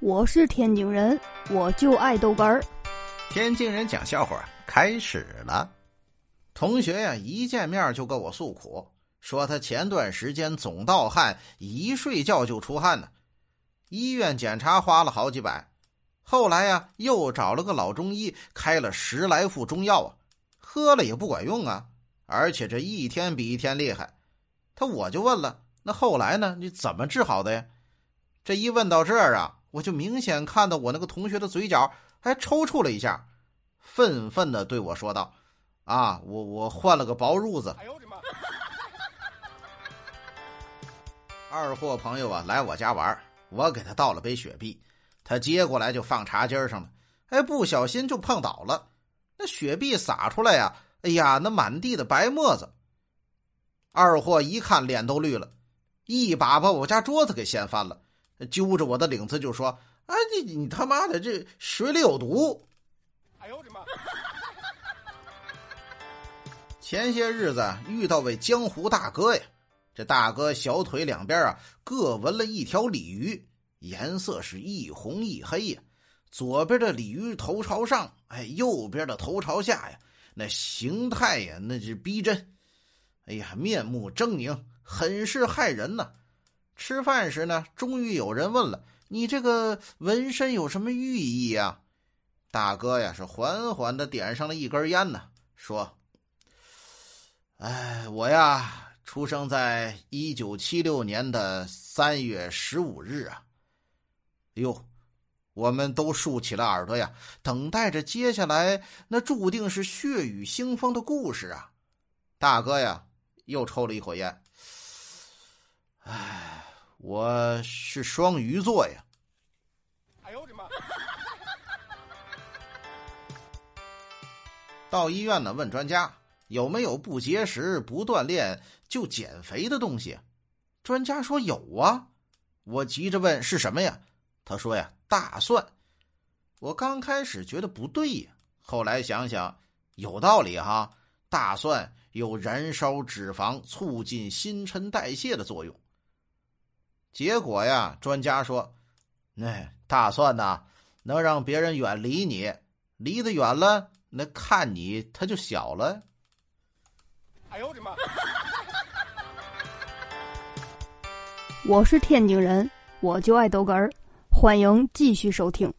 我是天津人，我就爱豆干儿。天津人讲笑话开始了。同学呀，一见面就跟我诉苦，说他前段时间总盗汗，一睡觉就出汗呢。医院检查花了好几百，后来呀又找了个老中医开了十来副中药啊，喝了也不管用啊，而且这一天比一天厉害。他我就问了，那后来呢？你怎么治好的呀？这一问到这儿啊。我就明显看到我那个同学的嘴角还抽搐了一下，愤愤的对我说道：“啊，我我换了个薄褥子。”哎呦我的妈！二货朋友啊，来我家玩，我给他倒了杯雪碧，他接过来就放茶几上了，哎，不小心就碰倒了，那雪碧洒出来呀，哎呀，那满地的白沫子。二货一看脸都绿了，一把把我家桌子给掀翻了。揪着我的领子就说：“啊，你你他妈的这水里有毒！”哎呦我的妈！前些日子遇到位江湖大哥呀，这大哥小腿两边啊各纹了一条鲤鱼，颜色是一红一黑呀。左边的鲤鱼头朝上，哎，右边的头朝下呀，那形态呀那是逼真，哎呀，面目狰狞，很是骇人呐。吃饭时呢，终于有人问了：“你这个纹身有什么寓意呀？”大哥呀，是缓缓的点上了一根烟呢，说：“哎，我呀，出生在一九七六年的三月十五日啊。”哟，我们都竖起了耳朵呀，等待着接下来那注定是血雨腥风的故事啊！大哥呀，又抽了一口烟，唉。我是双鱼座呀！哎呦我的妈！到医院呢，问专家有没有不节食、不锻炼就减肥的东西。专家说有啊。我急着问是什么呀？他说呀，大蒜。我刚开始觉得不对呀，后来想想有道理哈。大蒜有燃烧脂肪、促进新陈代谢的作用。结果呀，专家说，哎大蒜呐，能让别人远离你，离得远了，那看你他就小了。哎呦我的妈！我是天津人，我就爱豆哏儿，欢迎继续收听。